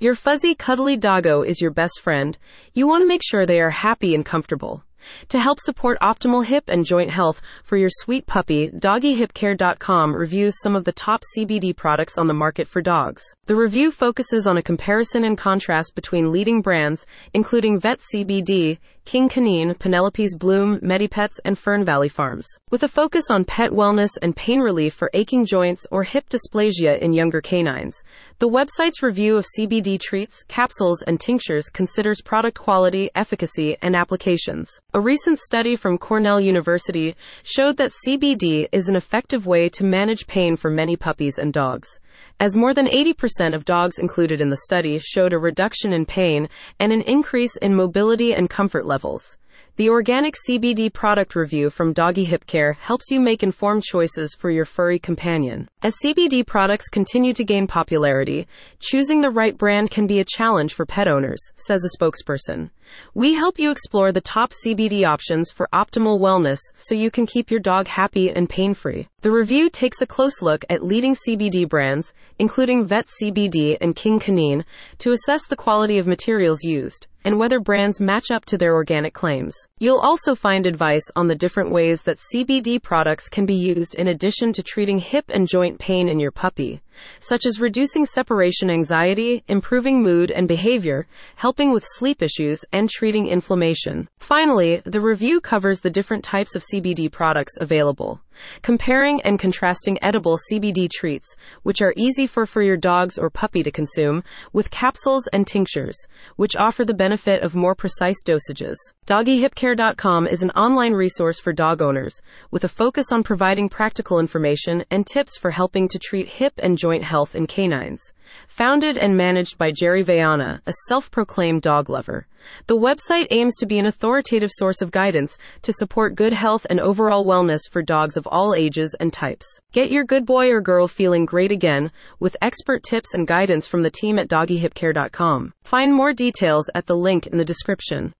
Your fuzzy, cuddly doggo is your best friend. You want to make sure they are happy and comfortable. To help support optimal hip and joint health for your sweet puppy, doggyhipcare.com reviews some of the top CBD products on the market for dogs. The review focuses on a comparison and contrast between leading brands, including Vet CBD, King Kanine, Penelope's Bloom, Medipets, and Fern Valley Farms. With a focus on pet wellness and pain relief for aching joints or hip dysplasia in younger canines, the website's review of CBD treats, capsules, and tinctures considers product quality, efficacy, and applications. A recent study from Cornell University showed that CBD is an effective way to manage pain for many puppies and dogs as more than 80% of dogs included in the study showed a reduction in pain and an increase in mobility and comfort levels. The organic CBD product review from Doggy Hip Care helps you make informed choices for your furry companion. As CBD products continue to gain popularity, choosing the right brand can be a challenge for pet owners, says a spokesperson. We help you explore the top CBD options for optimal wellness so you can keep your dog happy and pain free. The review takes a close look at leading CBD brands, including Vet CBD and King Kanine, to assess the quality of materials used and whether brands match up to their organic claims. You'll also find advice on the different ways that CBD products can be used in addition to treating hip and joint pain in your puppy, such as reducing separation anxiety, improving mood and behavior, helping with sleep issues, and treating inflammation. Finally, the review covers the different types of CBD products available, comparing and contrasting edible CBD treats, which are easy for, for your dogs or puppy to consume, with capsules and tinctures, which offer the benefit of more precise dosages. DoggyHipCare.com is an online resource for dog owners, with a focus on providing practical information and tips for helping to treat hip and joint health in canines. Founded and managed by Jerry Vayana, a self proclaimed dog lover, the website aims to be an authoritative source of guidance to support good health and overall wellness for dogs of all ages and types. Get your good boy or girl feeling great again with expert tips and guidance from the team at doggyhipcare.com. Find more details at the link in the description.